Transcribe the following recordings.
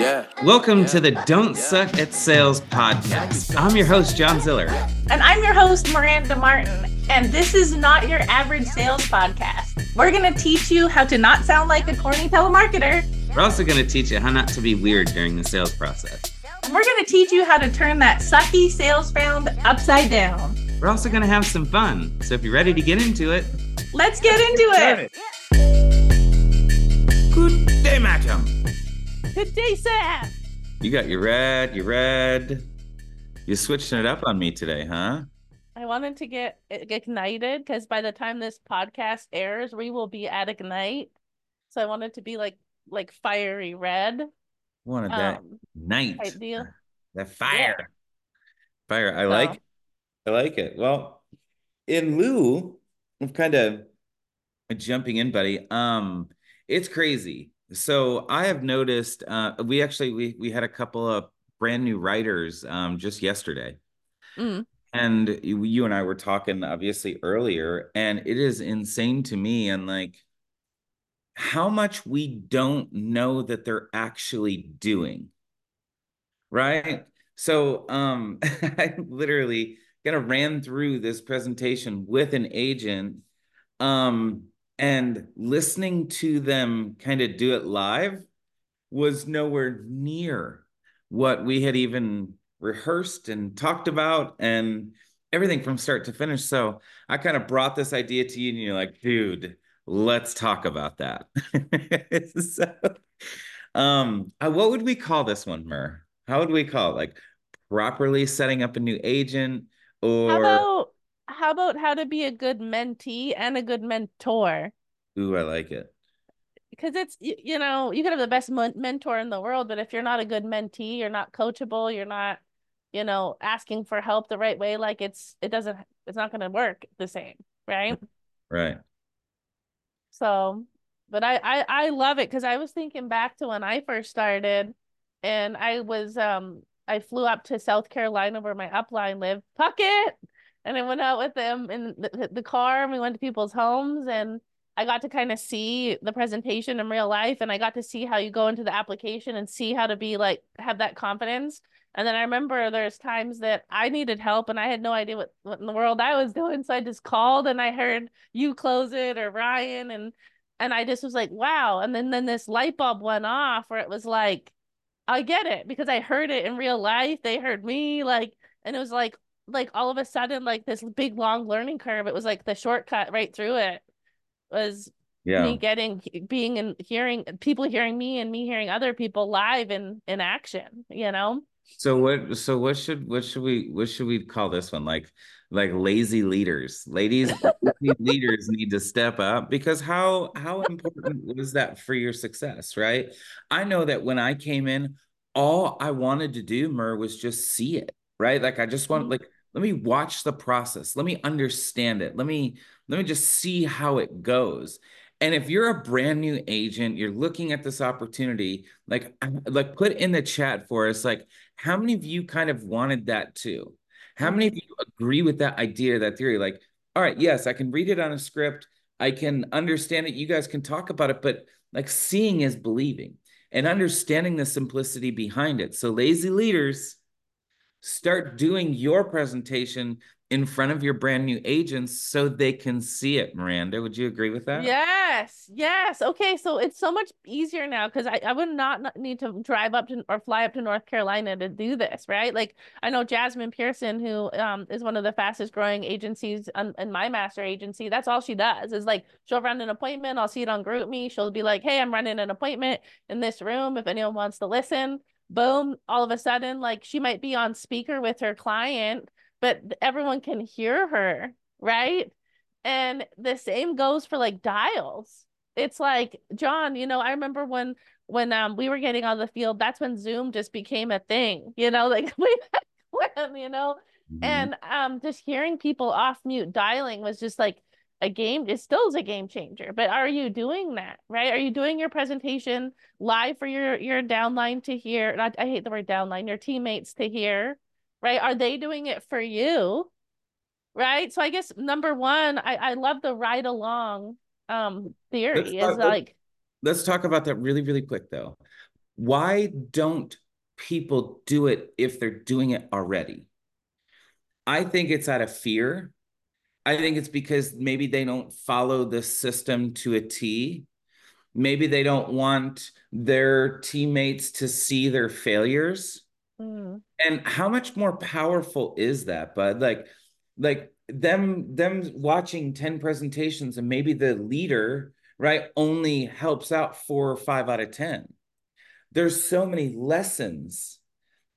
Yeah. Welcome to the Don't Suck at Sales podcast. I'm your host, John Ziller. And I'm your host, Miranda Martin. And this is not your average sales podcast. We're going to teach you how to not sound like a corny telemarketer. We're also going to teach you how not to be weird during the sales process. And we're going to teach you how to turn that sucky sales round upside down. We're also going to have some fun. So if you're ready to get into it, let's get into it. Good day, madam. Good day. You got your red, your red. You're switching it up on me today, huh? I wanted to get ignited because by the time this podcast airs, we will be at Ignite. So I wanted to be like like fiery red. Wanted that um, night deal. That fire. Yeah. Fire. I so. like I like it. Well, in lieu of kind of jumping in, buddy, um, it's crazy so I have noticed uh, we actually we we had a couple of brand new writers um, just yesterday. Mm. And you, you and I were talking obviously earlier, and it is insane to me and like how much we don't know that they're actually doing. Right? So um I literally kind of ran through this presentation with an agent um and listening to them kind of do it live was nowhere near what we had even rehearsed and talked about and everything from start to finish. So I kind of brought this idea to you, and you're like, dude, let's talk about that. so, um, uh, what would we call this one, Mer? How would we call it? Like properly setting up a new agent or how about how to be a good mentee and a good mentor? Ooh, I like it. Because it's you, you know you could have the best mentor in the world, but if you're not a good mentee, you're not coachable, you're not you know asking for help the right way. Like it's it doesn't it's not going to work the same, right? Right. So, but I I I love it because I was thinking back to when I first started, and I was um I flew up to South Carolina where my upline lived, Puckett, and I went out with them in the, the car and we went to people's homes and I got to kind of see the presentation in real life and I got to see how you go into the application and see how to be like have that confidence. And then I remember there's times that I needed help and I had no idea what, what in the world I was doing. So I just called and I heard you close it or Ryan and and I just was like, wow. And then then this light bulb went off where it was like, I get it because I heard it in real life. They heard me like and it was like like all of a sudden like this big long learning curve. It was like the shortcut right through it was yeah. me getting being and hearing people hearing me and me hearing other people live in in action you know so what so what should what should we what should we call this one like like lazy leaders ladies leaders need to step up because how how important was that for your success right i know that when i came in all i wanted to do mer was just see it right like i just want mm-hmm. like let me watch the process let me understand it let me let me just see how it goes. And if you're a brand new agent, you're looking at this opportunity, like like put in the chat for us, like how many of you kind of wanted that too? How many of mm-hmm. you agree with that idea, that theory? Like, all right, yes, I can read it on a script, I can understand it, you guys can talk about it, but like seeing is believing and understanding the simplicity behind it. So lazy leaders start doing your presentation in front of your brand new agents so they can see it miranda. Would you agree with that? Yes yes. Okay so it's so much easier now because I, I would not need to drive up to or fly up to north carolina to do this right? Like i know jasmine pearson who um, is one of the fastest growing agencies on, in my master agency that's all she does is like she'll run an appointment i'll see it on GroupMe she'll be like hey i'm running an appointment in this room if anyone wants to listen boom all of a sudden like she might be on speaker with her client but everyone can hear her, right? And the same goes for like dials. It's like, John, you know, I remember when when um we were getting on the field, that's when Zoom just became a thing, you know, like way back when, you know. Mm-hmm. And um just hearing people off mute dialing was just like a game it still is a game changer but are you doing that right are you doing your presentation live for your your downline to hear not, i hate the word downline your teammates to hear right? Are they doing it for you? Right. So I guess number one, I, I love the ride along um theory let's is talk, like let's talk about that really, really quick though. why don't people do it if they're doing it already? I think it's out of fear. I think it's because maybe they don't follow the system to a T. Maybe they don't want their teammates to see their failures. Mm. And how much more powerful is that? But like, like them them watching 10 presentations and maybe the leader right only helps out four or five out of 10 there's so many lessons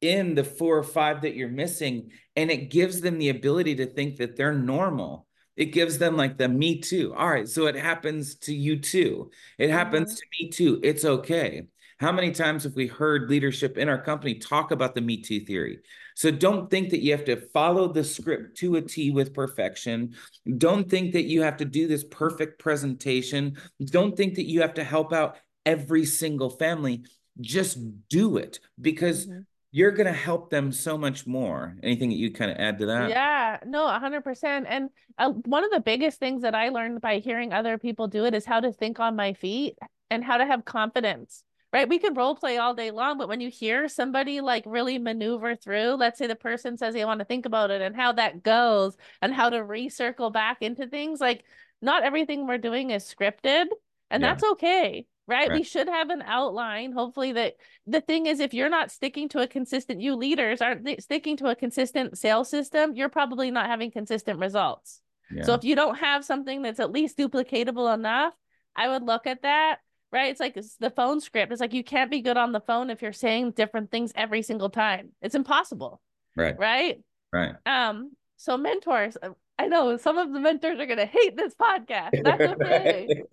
in the four or five that you're missing and it gives them the ability to think that they're normal. It gives them like the me too. All right so it happens to you too. It happens mm-hmm. to me too. It's okay. How many times have we heard leadership in our company talk about the me too theory? So don't think that you have to follow the script to a t with perfection. Don't think that you have to do this perfect presentation. Don't think that you have to help out every single family. Just do it because mm-hmm. You're going to help them so much more. Anything that you kind of add to that? Yeah, no, 100%. And uh, one of the biggest things that I learned by hearing other people do it is how to think on my feet and how to have confidence. Right, we can role play all day long, but when you hear somebody like really maneuver through, let's say the person says they want to think about it and how that goes and how to recircle back into things, like not everything we're doing is scripted, and yeah. that's okay right? right? We should have an outline. Hopefully, that the thing is, if you're not sticking to a consistent, you leaders aren't sticking to a consistent sales system, you're probably not having consistent results. Yeah. So if you don't have something that's at least duplicatable enough, I would look at that. Right. It's like it's the phone script. It's like you can't be good on the phone if you're saying different things every single time. It's impossible. Right. Right. Right. Um, so mentors, I know some of the mentors are going to hate this podcast. That's okay.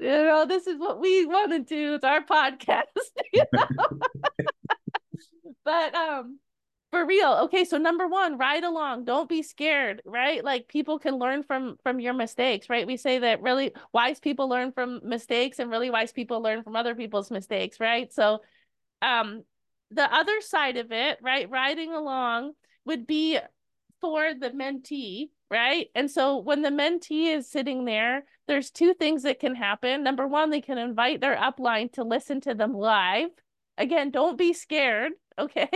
you know, this is what we want to do. It's our podcast. You know? but um, for real. Okay, so number one, ride along. Don't be scared. Right? Like people can learn from from your mistakes. Right? We say that really wise people learn from mistakes, and really wise people learn from other people's mistakes. Right? So, um, the other side of it, right, riding along would be for the mentee right? And so when the mentee is sitting there, there's two things that can happen. Number one, they can invite their upline to listen to them live. Again, don't be scared, okay?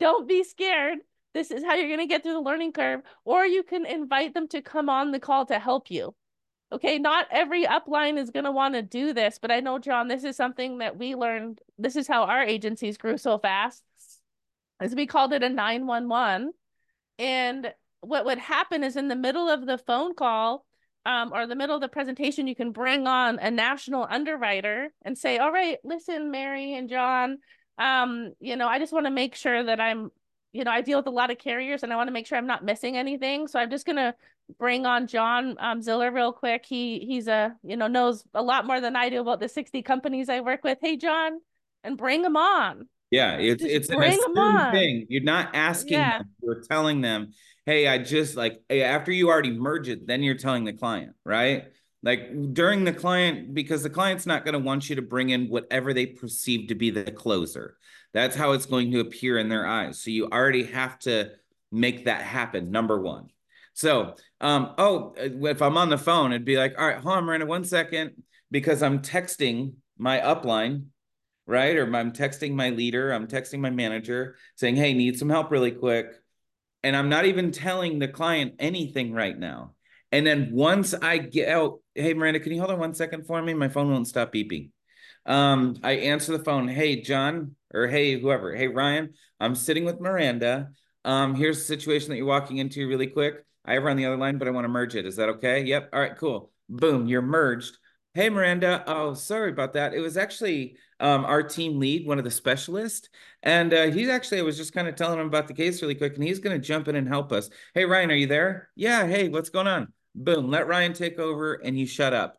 don't be scared. This is how you're going to get through the learning curve. Or you can invite them to come on the call to help you. Okay, not every upline is going to want to do this, but I know, John, this is something that we learned. This is how our agencies grew so fast. As we called it a 911. And what would happen is in the middle of the phone call um, or the middle of the presentation, you can bring on a national underwriter and say, all right, listen, Mary and John, um, you know, I just want to make sure that I'm, you know, I deal with a lot of carriers and I want to make sure I'm not missing anything. So I'm just going to bring on John um, Ziller real quick. He he's a, you know, knows a lot more than I do about the 60 companies I work with. Hey, John, and bring him on. Yeah, it's just it's an assumed thing. You're not asking yeah. them, you're telling them, hey, I just like after you already merge it, then you're telling the client, right? Like during the client, because the client's not going to want you to bring in whatever they perceive to be the closer. That's how it's going to appear in their eyes. So you already have to make that happen. Number one. So, um, oh, if I'm on the phone, it'd be like, all right, hold on, Miranda, one second, because I'm texting my upline, right? Or I'm texting my leader, I'm texting my manager saying, hey, need some help really quick and I'm not even telling the client anything right now. And then once I get out, hey Miranda, can you hold on one second for me? My phone won't stop beeping. Um, I answer the phone, hey John, or hey whoever, hey Ryan, I'm sitting with Miranda. Um, here's the situation that you're walking into really quick. I have her on the other line, but I want to merge it. Is that okay? Yep. All right, cool. Boom, you're merged. Hey Miranda, oh sorry about that. It was actually um, our team lead, one of the specialists. And uh, he's actually, I was just kind of telling him about the case really quick, and he's going to jump in and help us. Hey, Ryan, are you there? Yeah. Hey, what's going on? Boom. Let Ryan take over and you shut up.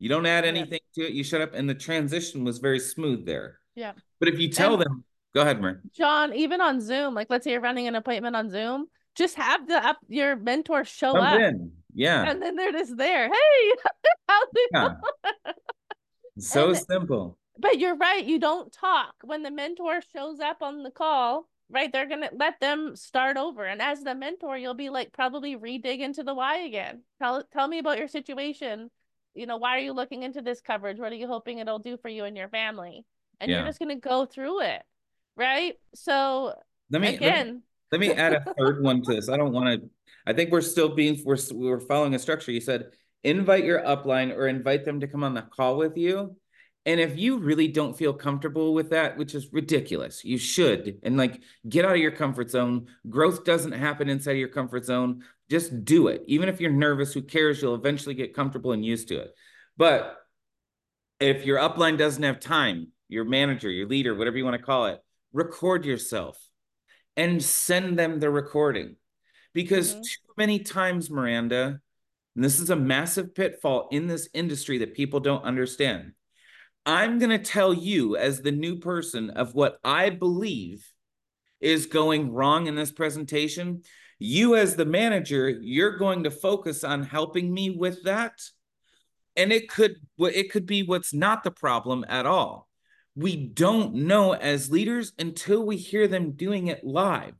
You don't add anything yeah. to it. You shut up. And the transition was very smooth there. Yeah. But if you tell and them, go ahead, Marie. John, even on Zoom, like let's say you're running an appointment on Zoom, just have the up your mentor show Jump up. In. Yeah. And then they're just there. Hey, how's it yeah. So and, simple but you're right. You don't talk when the mentor shows up on the call, right? They're going to let them start over. And as the mentor, you'll be like, probably redig into the why again. Tell, tell me about your situation. You know, why are you looking into this coverage? What are you hoping it'll do for you and your family? and yeah. you're just going to go through it. Right. So, let me, again, let me, let me add a third one to this. I don't want to, I think we're still being, we're, we're following a structure. You said invite your upline or invite them to come on the call with you. And if you really don't feel comfortable with that, which is ridiculous, you should. And like get out of your comfort zone. Growth doesn't happen inside of your comfort zone. Just do it. Even if you're nervous, who cares? You'll eventually get comfortable and used to it. But if your upline doesn't have time, your manager, your leader, whatever you want to call it, record yourself and send them the recording. Because mm-hmm. too many times, Miranda, and this is a massive pitfall in this industry that people don't understand I'm going to tell you, as the new person, of what I believe is going wrong in this presentation. You, as the manager, you're going to focus on helping me with that. And it could it could be what's not the problem at all. We don't know as leaders until we hear them doing it live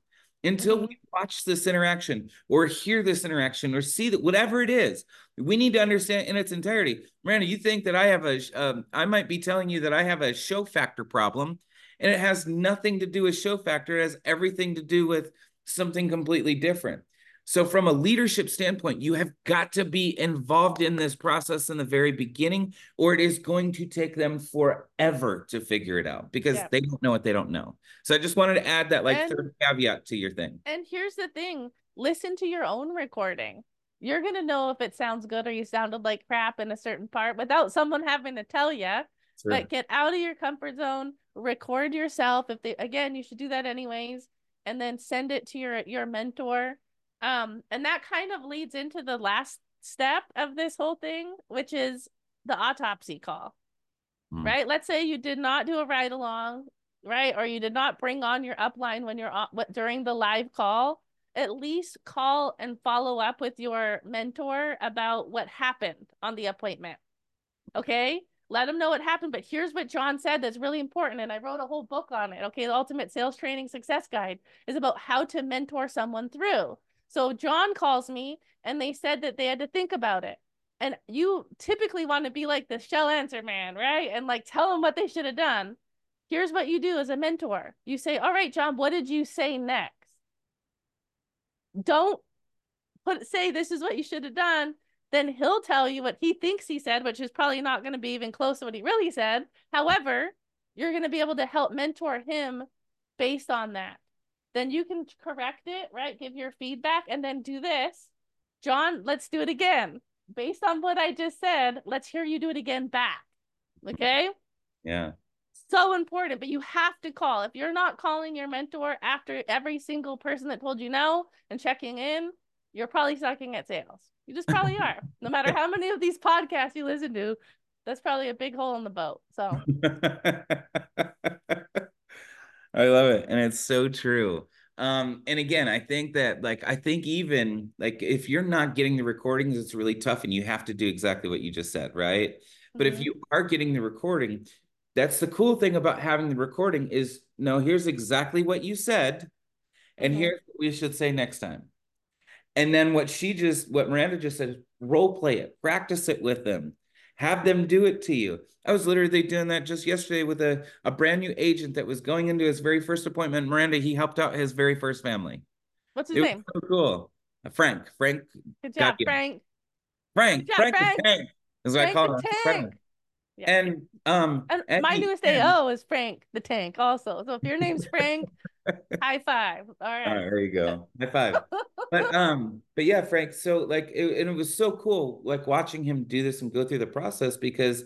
until we watch this interaction or hear this interaction or see that whatever it is we need to understand in its entirety. Miranda you think that i have a um, I might be telling you that i have a show factor problem and it has nothing to do with show factor. It has everything to do with something completely different so, from a leadership standpoint, you have got to be involved in this process in the very beginning, or it is going to take them forever to figure it out because yeah. they don't know what they don't know. So, I just wanted to add that like and, third caveat to your thing. And here's the thing listen to your own recording. You're going to know if it sounds good or you sounded like crap in a certain part without someone having to tell you. Sure. But get out of your comfort zone, record yourself. If they, again, you should do that anyways, and then send it to your your mentor um, and that kind of leads into the last step of this whole thing, which is the autopsy call. Mm. Right? Let's say you did not do a ride along, right? Or you did not bring on your upline when you're on during the live call. At least call and follow up with your mentor about what happened on the appointment. Okay? let them know what happened. But here's what John said that's really important. And I wrote a whole book on it. Okay. The Ultimate Sales Training Success Guide is about how to mentor someone through. So John calls me and they said that they had to think about it. And you typically want to be like the shell answer man, right? And like tell them what they should have done. Here's what you do as a mentor. You say, "All right, John, what did you say next?" Don't put say this is what you should have done. Then he'll tell you what he thinks he said, which is probably not going to be even close to what he really said. However, you're going to be able to help mentor him based on that then you can correct it, right? Give your feedback and then do this. John, let's do it again. Based on what I just said, let's hear you do it again back. Okay? Yeah. So important, but you have to call. If you're not calling your mentor after every single person that told you no and checking in, you're probably sucking at sales. You just probably are. No matter how many of these podcasts you listen to, that's probably a big hole in the boat. So I love it. And it's so true. Um, and again, I think that like I think even like if you're not getting the recordings, it's really tough and you have to do exactly what you just said, right? Mm-hmm. But if mm-hmm. you are getting the recording, that's the cool thing about having the recording is no, here's exactly what you said, and mm-hmm. here's what we should say next time. And then what she just what Miranda just said, role play it, practice it with them have them do it to you. I was literally doing that just yesterday with a, a brand new agent that was going into his very first appointment. Miranda, he helped out his very first family. What's his it name? so cool. Uh, Frank. Frank. Good job, Frank. Frank. Job, Frank. Frank. Frank. Is what Frank I call him. Frank. Yeah. And um and, and my he, newest AO is Frank the Tank also. So if your name's Frank, high five. All right. All right, there you go. High five. but um, but yeah, Frank. So like it, and it was so cool, like watching him do this and go through the process because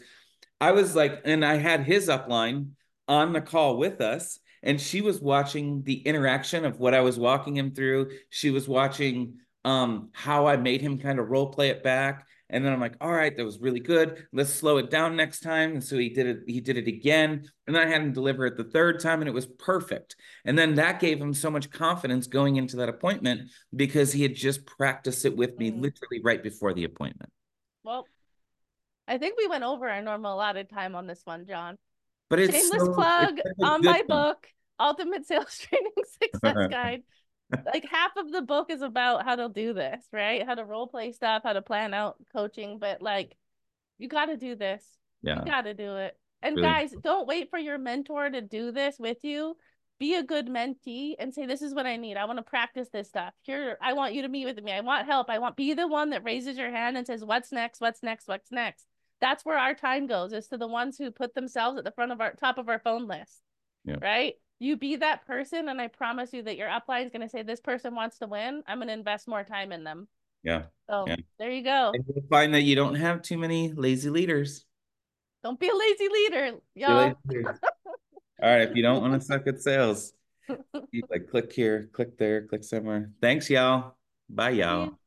I was like, and I had his upline on the call with us, and she was watching the interaction of what I was walking him through. She was watching um how I made him kind of role play it back and then I'm like, all right, that was really good. Let's slow it down next time. And so he did it, he did it again. And then I had him deliver it the third time and it was perfect. And then that gave him so much confidence going into that appointment because he had just practiced it with me mm. literally right before the appointment. Well, I think we went over our normal allotted time on this one, John. But it's shameless so, plug it's on my one. book, Ultimate Sales Training Success Guide like half of the book is about how to do this, right? How to role play stuff, how to plan out coaching, but like you got to do this. Yeah. You got to do it. And really? guys, don't wait for your mentor to do this with you. Be a good mentee and say, This is what I need. I want to practice this stuff. Here, I want you to meet with me. I want help. I want be the one that raises your hand and says, What's next? What's next? What's next? That's where our time goes, is to the ones who put themselves at the front of our top of our phone list. Yeah. Right? You be that person, and I promise you that your upline is going to say, This person wants to win. I'm going to invest more time in them. Yeah. So yeah. there you go. And you'll find that you don't have too many lazy leaders. Don't be a lazy leader, y'all. All right. If you don't want to suck at sales, you like click here, click there, click somewhere. Thanks, y'all. Bye, y'all.